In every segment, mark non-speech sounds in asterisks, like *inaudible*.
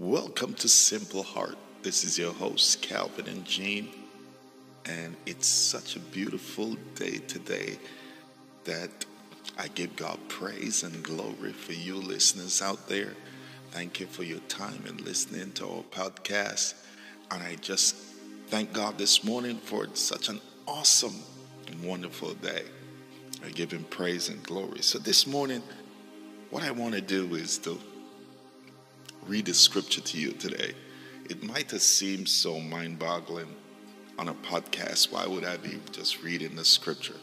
Welcome to Simple Heart. This is your host, Calvin and Jean, and it's such a beautiful day today that I give God praise and glory for you listeners out there. Thank you for your time and listening to our podcast. And I just thank God this morning for such an awesome and wonderful day. I give Him praise and glory. So this morning, what I want to do is to read a scripture to you today. It might have seemed so mind boggling on a podcast. Why would I be just reading the scripture?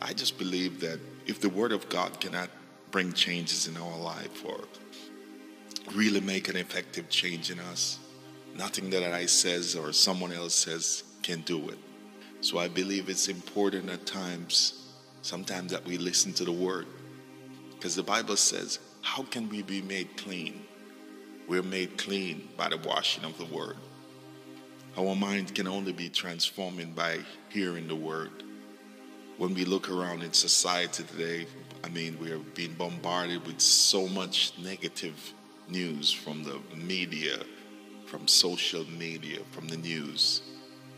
I just believe that if the Word of God cannot bring changes in our life or really make an effective change in us, nothing that I says or someone else says can do it. So I believe it's important at times, sometimes that we listen to the Word. Because the Bible says, How can we be made clean? We're made clean by the washing of the word. Our mind can only be transformed by hearing the word. When we look around in society today, I mean, we are being bombarded with so much negative news from the media, from social media, from the news.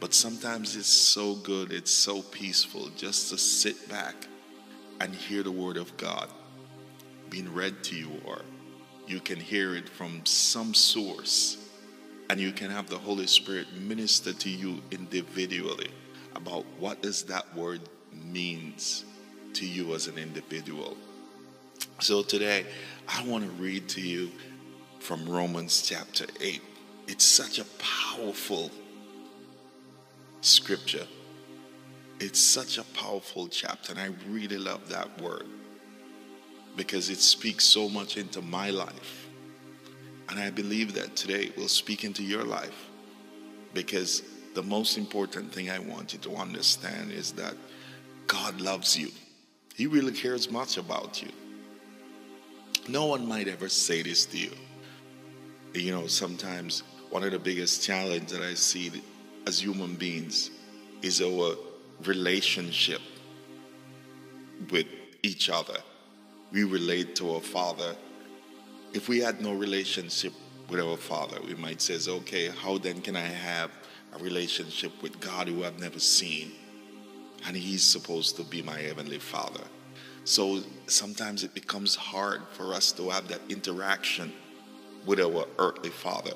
But sometimes it's so good, it's so peaceful just to sit back and hear the word of God being read to you or you can hear it from some source and you can have the Holy Spirit minister to you individually about what does that word means to you as an individual. So today I want to read to you from Romans chapter 8. It's such a powerful scripture. It's such a powerful chapter and I really love that word because it speaks so much into my life. And I believe that today will speak into your life because the most important thing I want you to understand is that God loves you. He really cares much about you. No one might ever say this to you. You know, sometimes one of the biggest challenges that I see as human beings is our relationship with each other we relate to our Father. If we had no relationship with our Father, we might say, okay, how then can I have a relationship with God who I've never seen? And He's supposed to be my Heavenly Father. So sometimes it becomes hard for us to have that interaction with our earthly Father.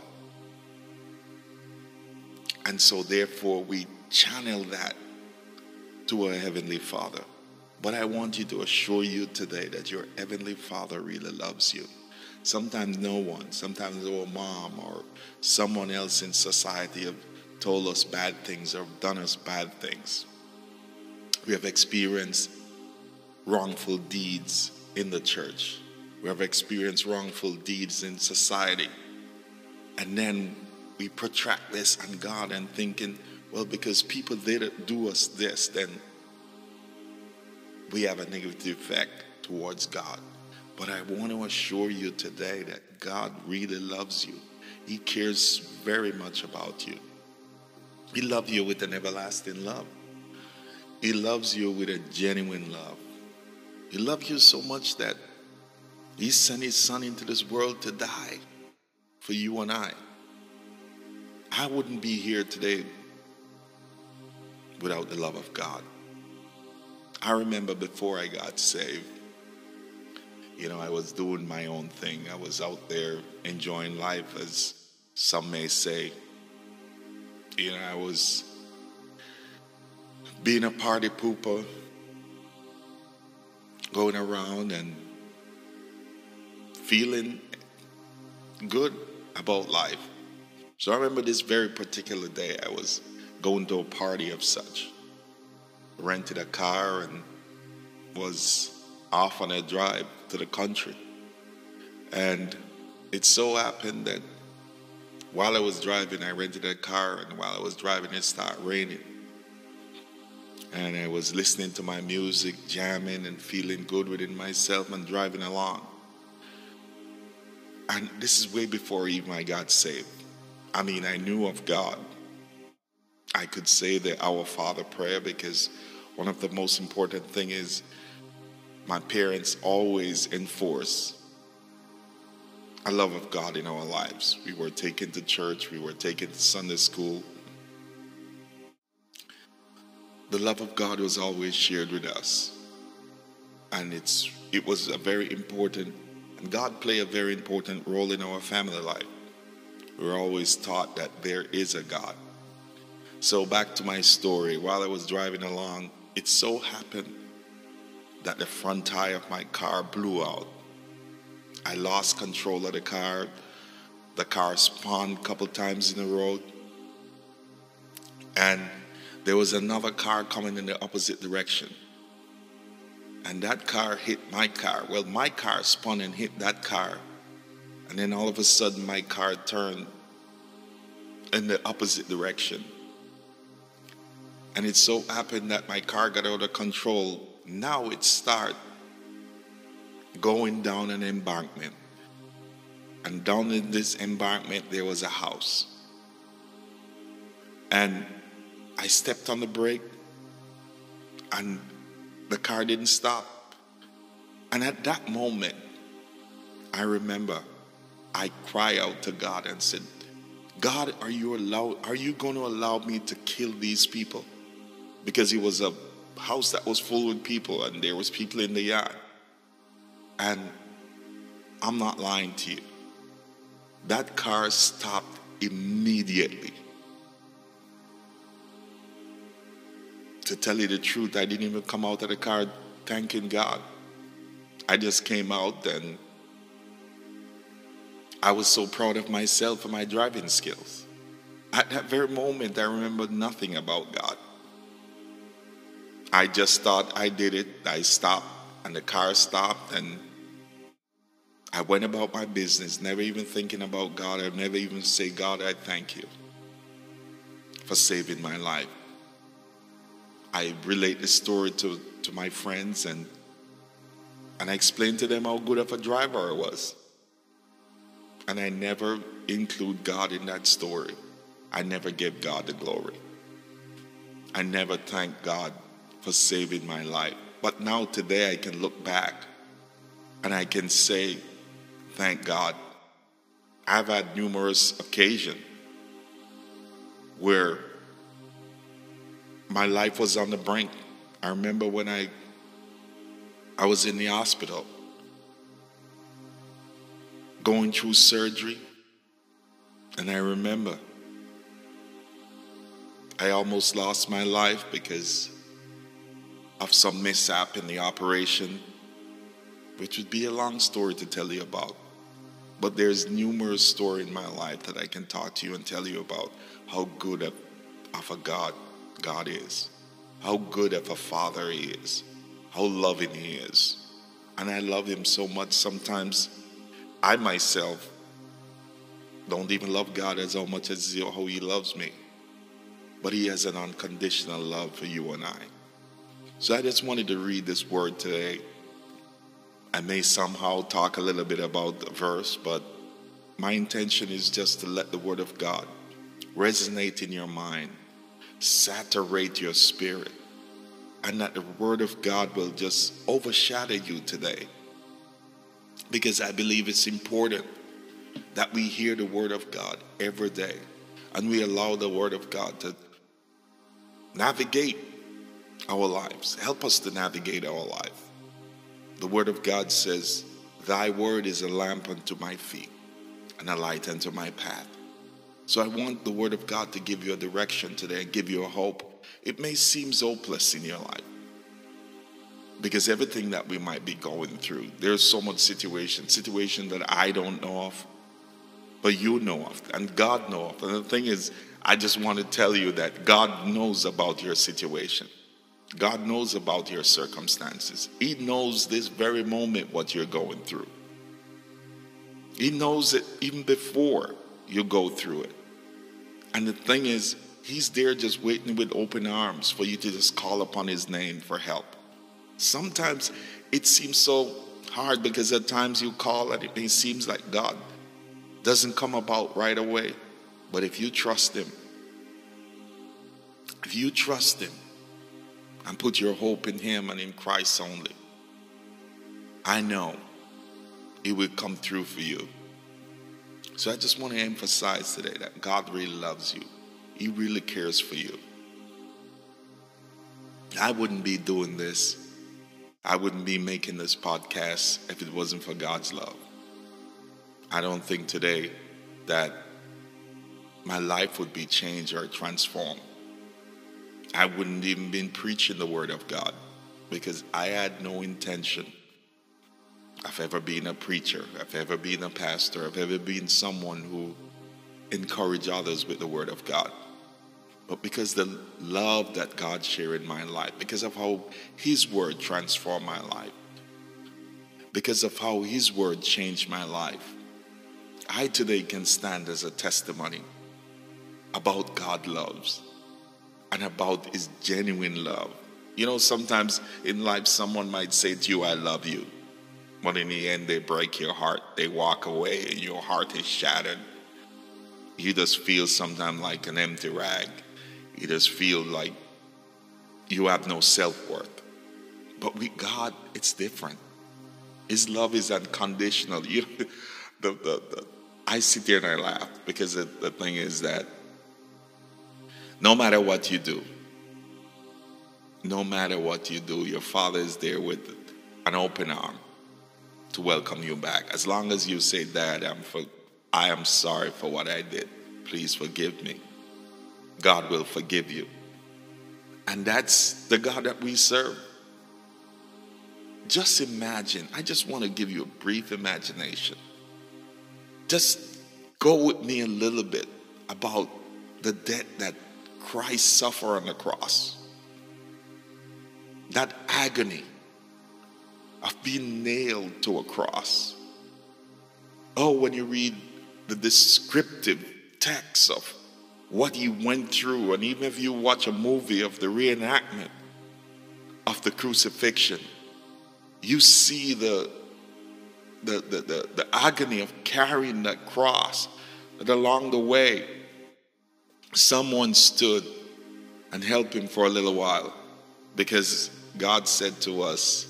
And so, therefore, we channel that to our Heavenly Father. But I want you to assure you today that your Heavenly Father really loves you. Sometimes no one, sometimes our mom or someone else in society have told us bad things or done us bad things. We have experienced wrongful deeds in the church. We have experienced wrongful deeds in society. And then we protract this on God and thinking, well, because people did do us this, then we have a negative effect towards God. But I want to assure you today that God really loves you. He cares very much about you. He loves you with an everlasting love. He loves you with a genuine love. He loves you so much that He sent His Son into this world to die for you and I. I wouldn't be here today without the love of God. I remember before I got saved, you know, I was doing my own thing. I was out there enjoying life, as some may say. You know, I was being a party pooper, going around and feeling good about life. So I remember this very particular day, I was going to a party of such rented a car and was off on a drive to the country. And it so happened that while I was driving, I rented a car, and while I was driving, it started raining. And I was listening to my music, jamming, and feeling good within myself and driving along. And this is way before even I got saved. I mean, I knew of God, I could say the Our Father prayer because one of the most important thing is my parents always enforce a love of God in our lives. We were taken to church, we were taken to Sunday school. The love of God was always shared with us. And it's it was a very important and God played a very important role in our family life. We were always taught that there is a God. So back to my story, while I was driving along, it so happened that the front tire of my car blew out. I lost control of the car. The car spun a couple times in the road. And there was another car coming in the opposite direction. And that car hit my car. Well, my car spun and hit that car. And then all of a sudden, my car turned in the opposite direction. And it so happened that my car got out of control. Now it started going down an embankment. And down in this embankment, there was a house. And I stepped on the brake, and the car didn't stop. And at that moment, I remember I cry out to God and said, God, are you allow are you going to allow me to kill these people? Because it was a house that was full with people and there was people in the yard. And I'm not lying to you. That car stopped immediately. To tell you the truth, I didn't even come out of the car thanking God. I just came out and I was so proud of myself and my driving skills. At that very moment, I remembered nothing about God. I just thought I did it. I stopped, and the car stopped, and I went about my business, never even thinking about God. I never even say, God, I thank you for saving my life. I relate the story to, to my friends and and I explained to them how good of a driver I was. And I never include God in that story. I never give God the glory. I never thank God for saving my life. But now today I can look back and I can say, thank God. I've had numerous occasions where my life was on the brink. I remember when I I was in the hospital going through surgery. And I remember I almost lost my life because of some mishap in the operation, which would be a long story to tell you about. But there's numerous stories in my life that I can talk to you and tell you about how good of, of a God God is, how good of a Father He is, how loving He is. And I love Him so much sometimes I myself don't even love God as much as how He loves me. But He has an unconditional love for you and I. So I just wanted to read this word today. I may somehow talk a little bit about the verse, but my intention is just to let the word of God resonate in your mind, saturate your spirit, and that the word of God will just overshadow you today because I believe it's important that we hear the Word of God every day and we allow the Word of God to navigate our lives, help us to navigate our life. The Word of God says, Thy Word is a lamp unto my feet and a light unto my path. So I want the Word of God to give you a direction today and give you a hope. It may seem hopeless in your life because everything that we might be going through there's so much situation situation that i don't know of but you know of and god know of and the thing is i just want to tell you that god knows about your situation god knows about your circumstances. He knows this very moment what you're going through. He knows it even before you go through it. And the thing is he's there just waiting with open arms for you to just call upon his name for help. Sometimes it seems so hard because at times you call and it seems like God doesn't come about right away. But if you trust Him, if you trust Him and put your hope in Him and in Christ only, I know it will come through for you So I just want to emphasize today that God really loves you. He really cares for you. I wouldn't be doing this. I wouldn't be making this podcast if it wasn't for God's love. I don't think today that my life would be changed or transformed. I wouldn't even been preaching the word of God because I had no intention of ever being a preacher, of ever being a pastor, of ever being someone who encourage others with the word of God. But because the love that God shared in my life, because of how his word transformed my life, because of how his word changed my life, I today can stand as a testimony about God loves and about his genuine love. You know, sometimes in life, someone might say to you, I love you. But in the end, they break your heart. They walk away, and your heart is shattered. You just feel sometimes like an empty rag. You just feel like you have no self worth. But with God, it's different. His love is unconditional. *laughs* You, the, the, the, I sit there and I laugh because the, the thing is that no matter what you do, no matter what you do, your father is there with an open arm to welcome you back. As long as you say, Dad, I'm for, I am sorry for what I did. Please forgive me. God will forgive you. And that's the God that we serve. Just imagine, I just want to give you a brief imagination. Just go with me a little bit about the debt that Christ suffered on the cross. That agony of being nailed to a cross. Oh, when you read the descriptive text of what he went through, and even if you watch a movie of the reenactment of the crucifixion, you see the, the, the, the, the agony of carrying that cross. That along the way, someone stood and helped him for a little while because God said to us,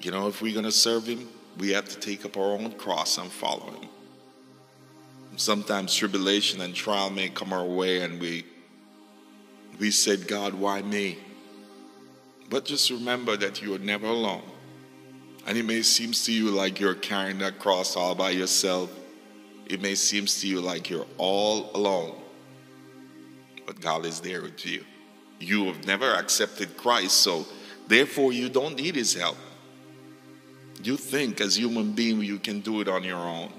you know, if we're going to serve him, we have to take up our own cross and follow him. Sometimes tribulation and trial may come our way and we we said, God, why me? But just remember that you are never alone. And it may seem to you like you're carrying that cross all by yourself. It may seem to you like you're all alone. But God is there with you. You have never accepted Christ, so therefore you don't need his help. You think as human being you can do it on your own.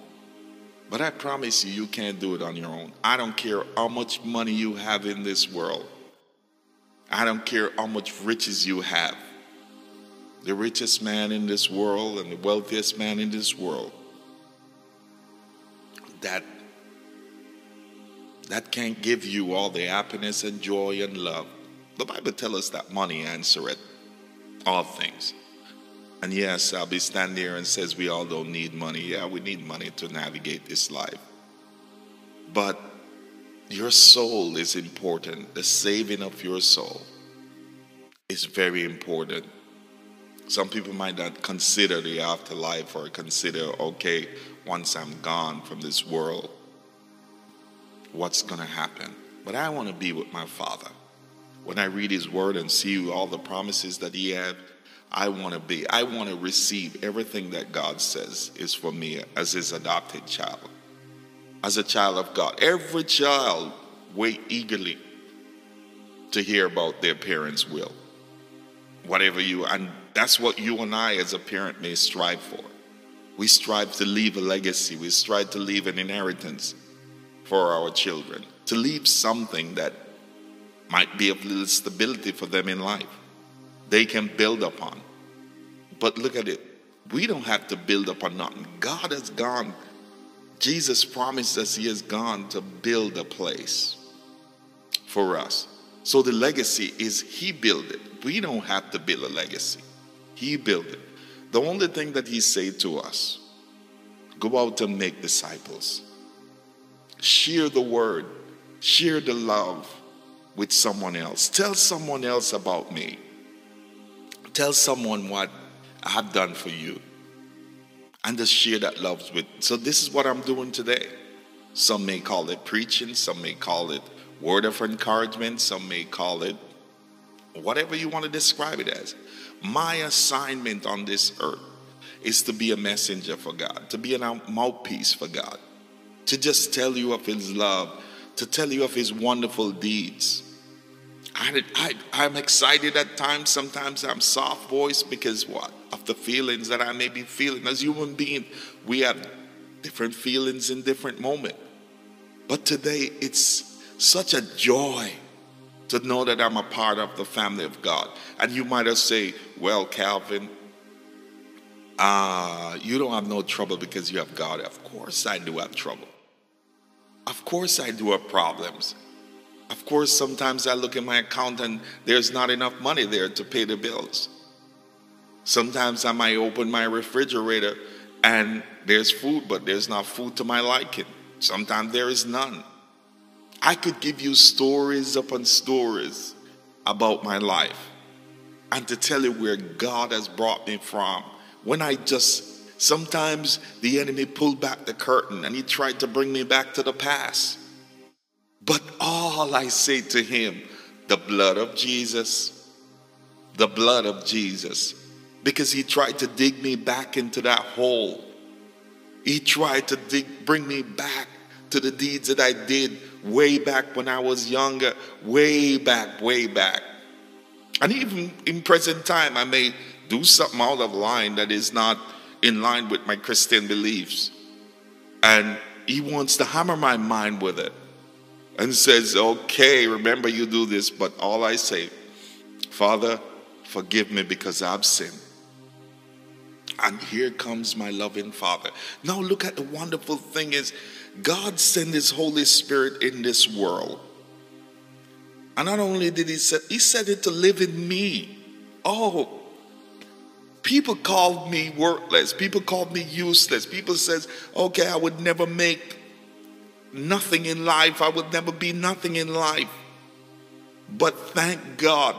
But I promise you, you can't do it on your own. I don't care how much money you have in this world. I don't care how much riches you have. The richest man in this world and the wealthiest man in this world. That that can't give you all the happiness and joy and love. The Bible tells us that money answereth all things. And yes, I'll be standing here and says we all don't need money. Yeah, we need money to navigate this life. But your soul is important. The saving of your soul is very important. Some people might not consider the afterlife or consider, okay, once I'm gone from this world, what's going to happen? But I want to be with my Father. When I read His Word and see all the promises that He had, I want to be. I want to receive everything that God says is for me as his adopted child. As a child of God. Every child wait eagerly to hear about their parents' will. Whatever you, and that's what you and I as a parent may strive for. We strive to leave a legacy, we strive to leave an inheritance for our children, to leave something that might be of little stability for them in life they can build upon. But look at it. We don't have to build upon nothing. God has gone. Jesus promised us He has gone to build a place for us. So the legacy is He built it. We don't have to build a legacy. He built it. The only thing that He said to us, go out and make disciples. Share the word. Share the love with someone else. Tell someone else about me. Tell someone what I've done for you. and just share that love with. So this is what I'm doing today. Some may call it preaching, some may call it word of encouragement, some may call it whatever you want to describe it as. My assignment on this earth is to be a messenger for God, to be a mouthpiece for God, to just tell you of His love, to tell you of His wonderful deeds. I, I'm excited at times. Sometimes I'm soft voiced because what? Of the feelings that I may be feeling. As human beings, we have different feelings in different moments. But today, it's such a joy to know that I'm a part of the family of God. And you might have say, well, Calvin, uh, you don't have no trouble because you have God. Of course I do have trouble. Of course I do have problems. Of course, sometimes I look at my account and there's not enough money there to pay the bills. Sometimes I might open my refrigerator and there's food, but there's not food to my liking. Sometimes there is none. I could give you stories upon stories about my life and to tell you where God has brought me from. When I just, sometimes the enemy pulled back the curtain and he tried to bring me back to the past. But all I say to him, the blood of Jesus, the blood of Jesus, because he tried to dig me back into that hole. He tried to dig, bring me back to the deeds that I did way back when I was younger, way back, way back. And even in present time, I may do something out of line that is not in line with my Christian beliefs. And he wants to hammer my mind with it and says, Okay, remember you do this, but all I say, Father, forgive me because I've sinned. And here comes my loving Father. Now look at the wonderful thing is God sent his Holy Spirit in this world. And not only did he say, he said it to live in me. Oh, people called me worthless. People called me useless. People says, okay, I would never make nothing in life. I would never be nothing in life. But thank God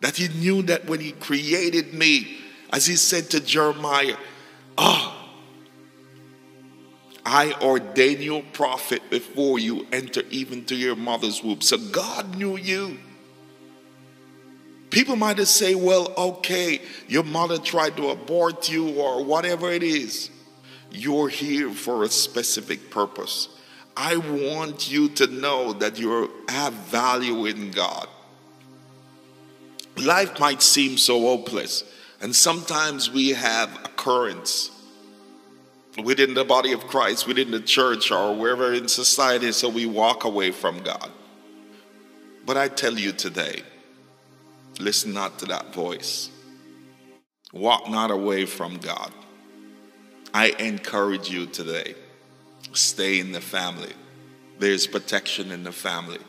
that He knew that when He created me, as He said to Jeremiah, Ah, oh, I ordain you prophet before you enter even to your mother's womb. So God knew you. People might have say, well, okay, your mother tried to abort you or whatever it is. You're here for a specific purpose. I want you to know that you have value in God. Life might seem so hopeless, and sometimes we have occurrence within the body of Christ, within the church, or wherever in society, so we walk away from God. But I tell you today, listen not to that voice. Walk not away from God. I encourage you today stay in the family. There's protection in the family.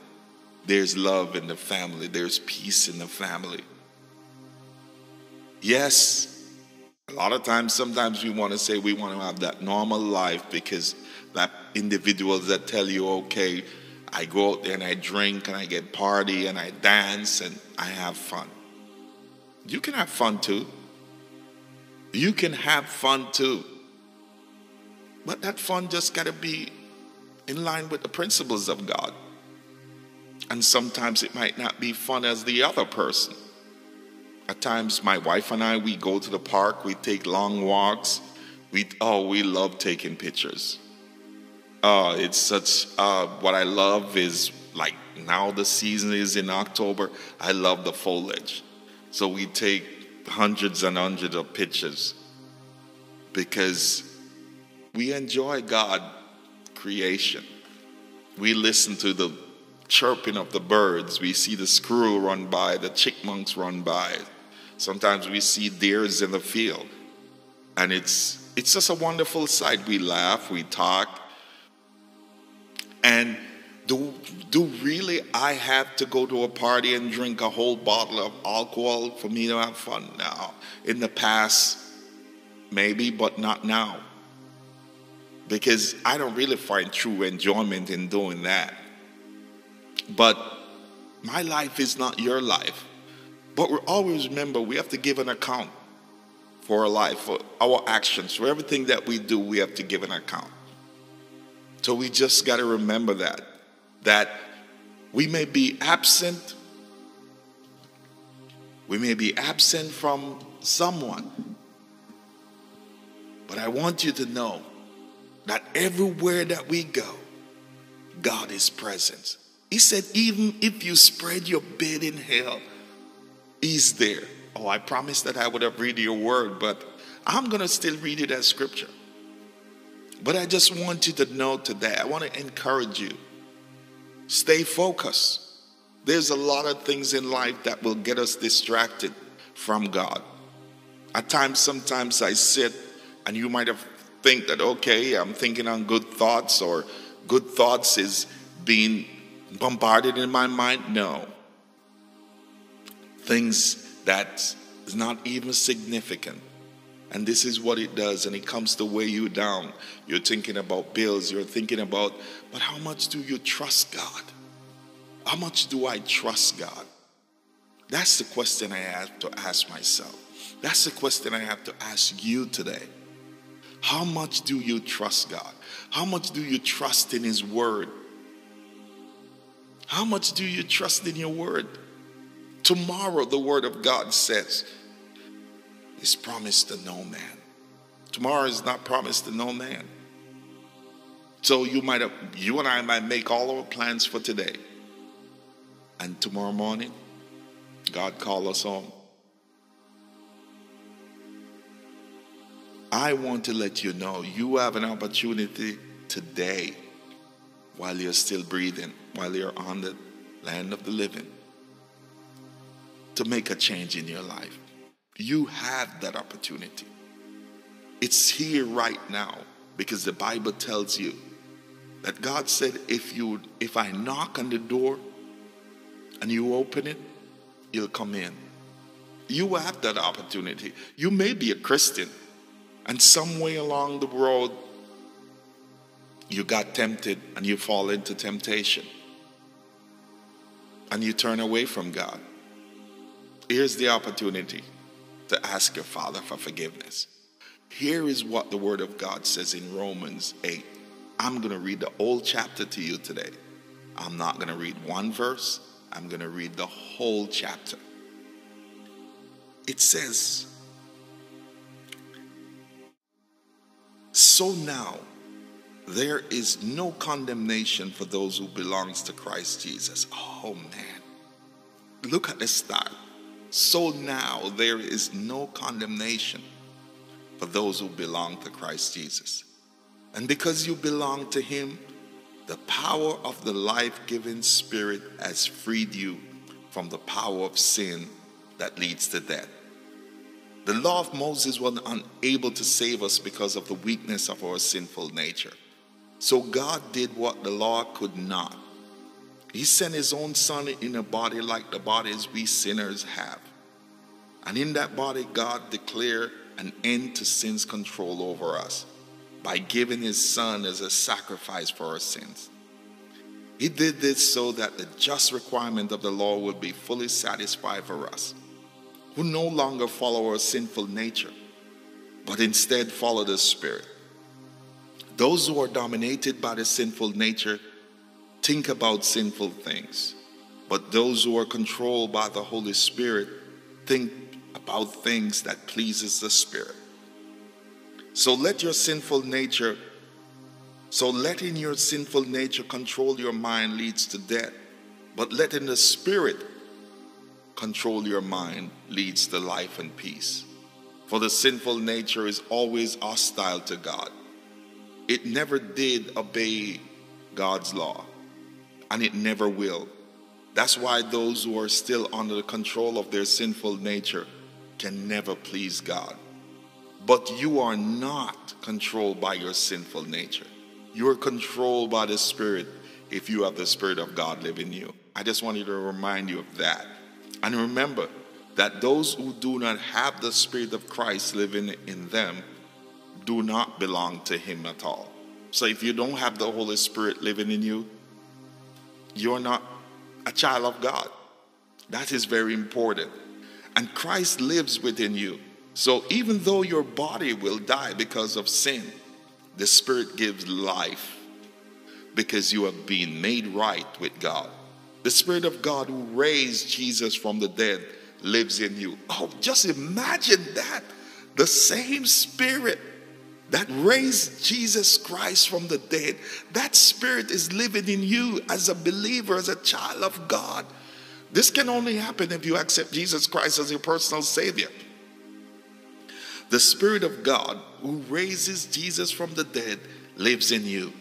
There's love in the family. There's peace in the family. Yes, a lot of times, sometimes we want to say we want to have that normal life because that individuals that tell you, okay, I go out there and I drink and I get party and I dance and I have fun. You can have fun too. You can have fun too. But that fun just got to be in line with the principles of God. And sometimes it might not be fun as the other person. At times, my wife and I, we go to the park, we take long walks. We, oh, we love taking pictures. Uh, it's such, uh, what I love is like now the season is in October. I love the foliage. So we take hundreds and hundreds of pictures because we enjoy God creation. We listen to the chirping of the birds. We see the squirrel run by, the chipmunks run by. Sometimes we see deers in the field. And it's it's just a wonderful sight. We laugh, we talk. And do, do really I have to go to a party and drink a whole bottle of alcohol for me to have fun now? In the past, maybe, but not now because I don't really find true enjoyment in doing that. But my life is not your life. But we always remember we have to give an account for our life, for our actions, for everything that we do, we have to give an account. So we just got to remember that, that we may be absent, we may be absent from someone, but I want you to know that everywhere that we go, God is present. He said, even if you spread your bed in hell, He's there. Oh, I promised that I would have read your word, but I'm going to still read it as scripture. But I just want you to know today, I want to encourage you. Stay focused. There's a lot of things in life that will get us distracted from God. At times, sometimes I sit and you might have think that, okay, I'm thinking on good thoughts or good thoughts is being bombarded in my mind. No. Things that is not even significant. And this is what it does, and it comes to weigh you down. You're thinking about bills, you're thinking about, but how much do you trust God? How much do I trust God? That's the question I have to ask myself. That's the question I have to ask you today. How much do you trust God? How much do you trust in His Word? How much do you trust in your Word? Tomorrow, the Word of God says, is promised to no man. Tomorrow is not promised to no man. So you might have, you and I might make all our plans for today. And tomorrow morning, God call us home. I want to let you know you have an opportunity today while you're still breathing, while you're on the land of the living to make a change in your life. You have that opportunity. It's here right now because the Bible tells you that God said if you if I knock on the door and you open it, you'll come in. You have that opportunity. You may be a Christian and some way along the road you got tempted and you fall into temptation and you turn away from God. Here's the opportunity to ask your Father for forgiveness. Here is what the Word of God says in Romans 8. I'm going to read the whole chapter to you today. I'm not going to read one verse, I'm going to read the whole chapter. It says, So now, there is no condemnation for those who belongs to Christ Jesus. Oh man. Look at the start. So now there is no condemnation for those who belong to Christ Jesus. And because you belong to Him, the power of the life giving Spirit has freed you from the power of sin that leads to death. The law of Moses was unable to save us because of the weakness of our sinful nature. So God did what the law could not. He sent his own son in a body like the bodies we sinners have. And in that body, God declared an end to sin's control over us by giving his son as a sacrifice for our sins. He did this so that the just requirement of the law would be fully satisfied for us, who no longer follow our sinful nature, but instead follow the Spirit. Those who are dominated by the sinful nature think about sinful things, but those who are controlled by the Holy Spirit think about things that pleases the Spirit. So let your sinful nature, so letting your sinful nature control your mind leads to death, but letting the Spirit control your mind leads to life and peace. For the sinful nature is always hostile to God. It never did obey God's law, and it never will. That's why those who are still under the control of their sinful nature can never please God. But you are not controlled by your sinful nature. You are controlled by the Spirit if you have the Spirit of God living in you. I just wanted to remind you of that. And remember that those who do not have the Spirit of Christ living in them do not belong to Him at all. So if you don't have the Holy Spirit living in you, you're not a child of God. That is very important. And Christ lives within you. So even though your body will die because of sin, the Spirit gives life because you have been made right with God. The Spirit of God who raised Jesus from the dead lives in you. Oh, just imagine that. The same Spirit that raised Jesus Christ from the dead, that Spirit is living in you as a believer, as a child of God. This can only happen if you accept Jesus Christ as your personal Savior. The Spirit of God who raises Jesus from the dead lives in you.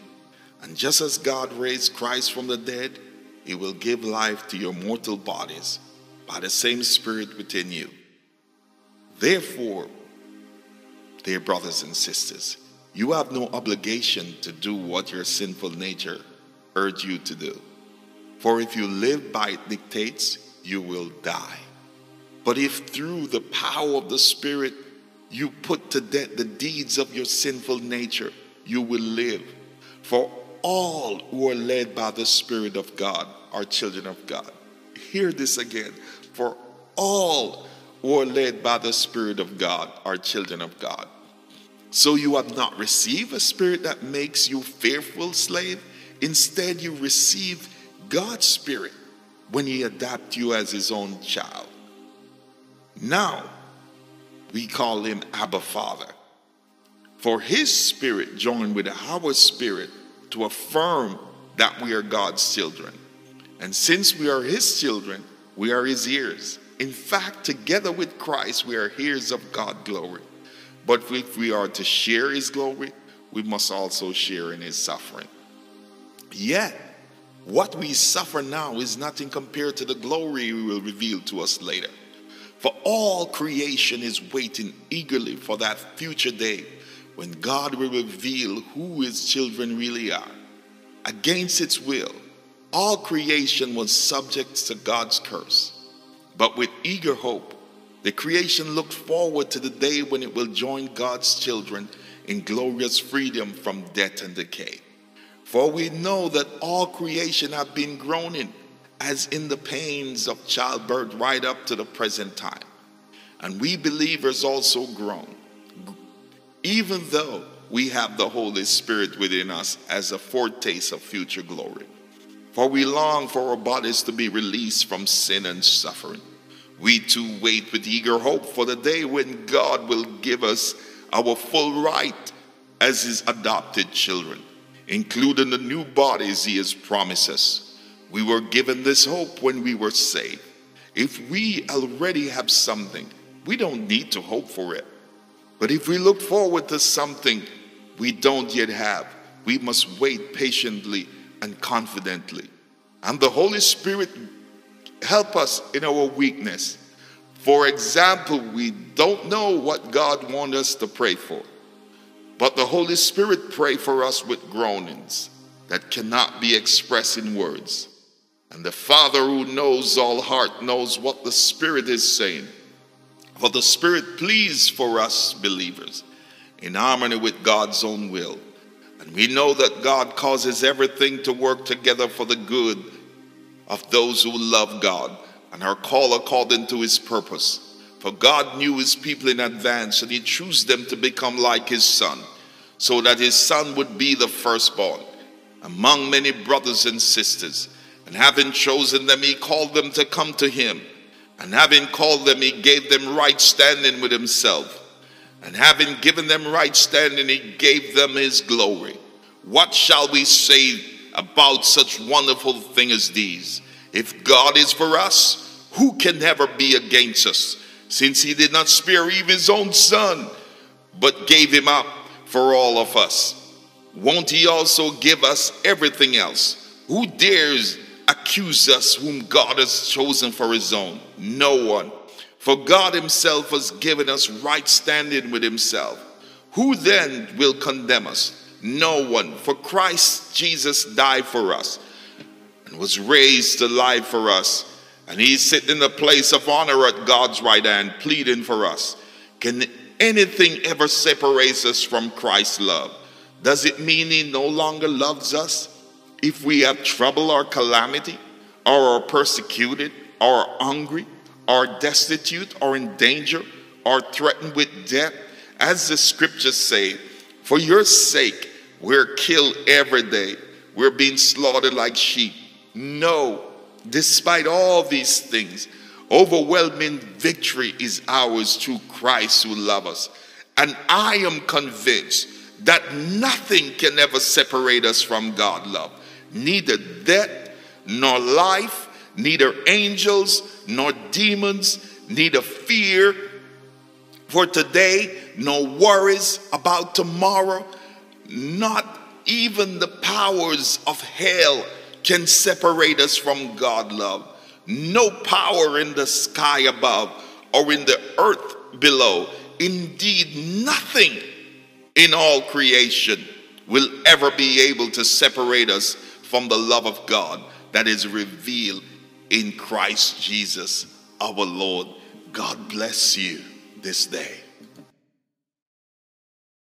And just as God raised Christ from the dead, He will give life to your mortal bodies by the same Spirit within you. Therefore, dear brothers and sisters, you have no obligation to do what your sinful nature urge you to do. For if you live by its dictates, you will die. But if through the power of the Spirit you put to death the deeds of your sinful nature, you will live. For all who are led by the Spirit of God are children of God. Hear this again. For all who are led by the Spirit of God are children of God. So you have not received a spirit that makes you fearful slave. Instead, you received God's spirit when he adopted you as his own child. Now, we call him Abba Father. For his spirit joined with our spirit to affirm that we are God's children. And since we are his children, we are his heirs. In fact, together with Christ, we are heirs of God's glory. But if we are to share his glory, we must also share in his suffering. Yet, what we suffer now is nothing compared to the glory he will reveal to us later. For all creation is waiting eagerly for that future day when God will reveal who his children really are. Against its will, all creation was subject to God's curse. But with eager hope, the creation looked forward to the day when it will join God's children in glorious freedom from death and decay. For we know that all creation have been groaning as in the pains of childbirth right up to the present time. And we believers also groan, even though we have the Holy Spirit within us as a foretaste of future glory. For we long for our bodies to be released from sin and suffering. We too wait with eager hope for the day when God will give us our full right as His adopted children, including the new bodies He has promised us. We were given this hope when we were saved. If we already have something, we don't need to hope for it. But if we look forward to something we don't yet have, we must wait patiently and confidently. And the Holy Spirit help us in our weakness. For example, we don't know what God wants us to pray for, but the Holy Spirit pray for us with groanings that cannot be expressed in words. And the Father who knows all heart knows what the Spirit is saying. For the Spirit pleads for us believers in harmony with God's own will. And we know that God causes everything to work together for the good of those who love God and are called according to his purpose. For God knew his people in advance and he chose them to become like his son, so that his son would be the firstborn among many brothers and sisters. And having chosen them, he called them to come to him. And having called them, he gave them right standing with himself. And having given them right standing, he gave them his glory. What shall we say about such wonderful things as these? If God is for us, who can ever be against us? Since he did not spare even his own son, but gave him up for all of us. Won't he also give us everything else? Who dares accuse us whom God has chosen for his own? No one. For God himself has given us right standing with himself. Who then will condemn us? No one. For Christ Jesus died for us and was raised to life for us. And he's sitting in the place of honor at God's right hand, pleading for us. Can anything ever separate us from Christ's love? Does it mean he no longer loves us? If we have trouble or calamity, or are persecuted, or are hungry, or destitute, or in danger, or threatened with death, as the scriptures say, for your sake, we're killed every day. We're being slaughtered like sheep. No, despite all these things, overwhelming victory is ours through Christ who loves us. And I am convinced that nothing can ever separate us from God's love. Neither death nor life, neither angels nor demons, neither fear for today, no worries about tomorrow, not even the powers of hell can separate us from God love. No power in the sky above or in the earth below. Indeed, nothing in all creation will ever be able to separate us from the love of God that is revealed in Christ Jesus our Lord. God bless you this day.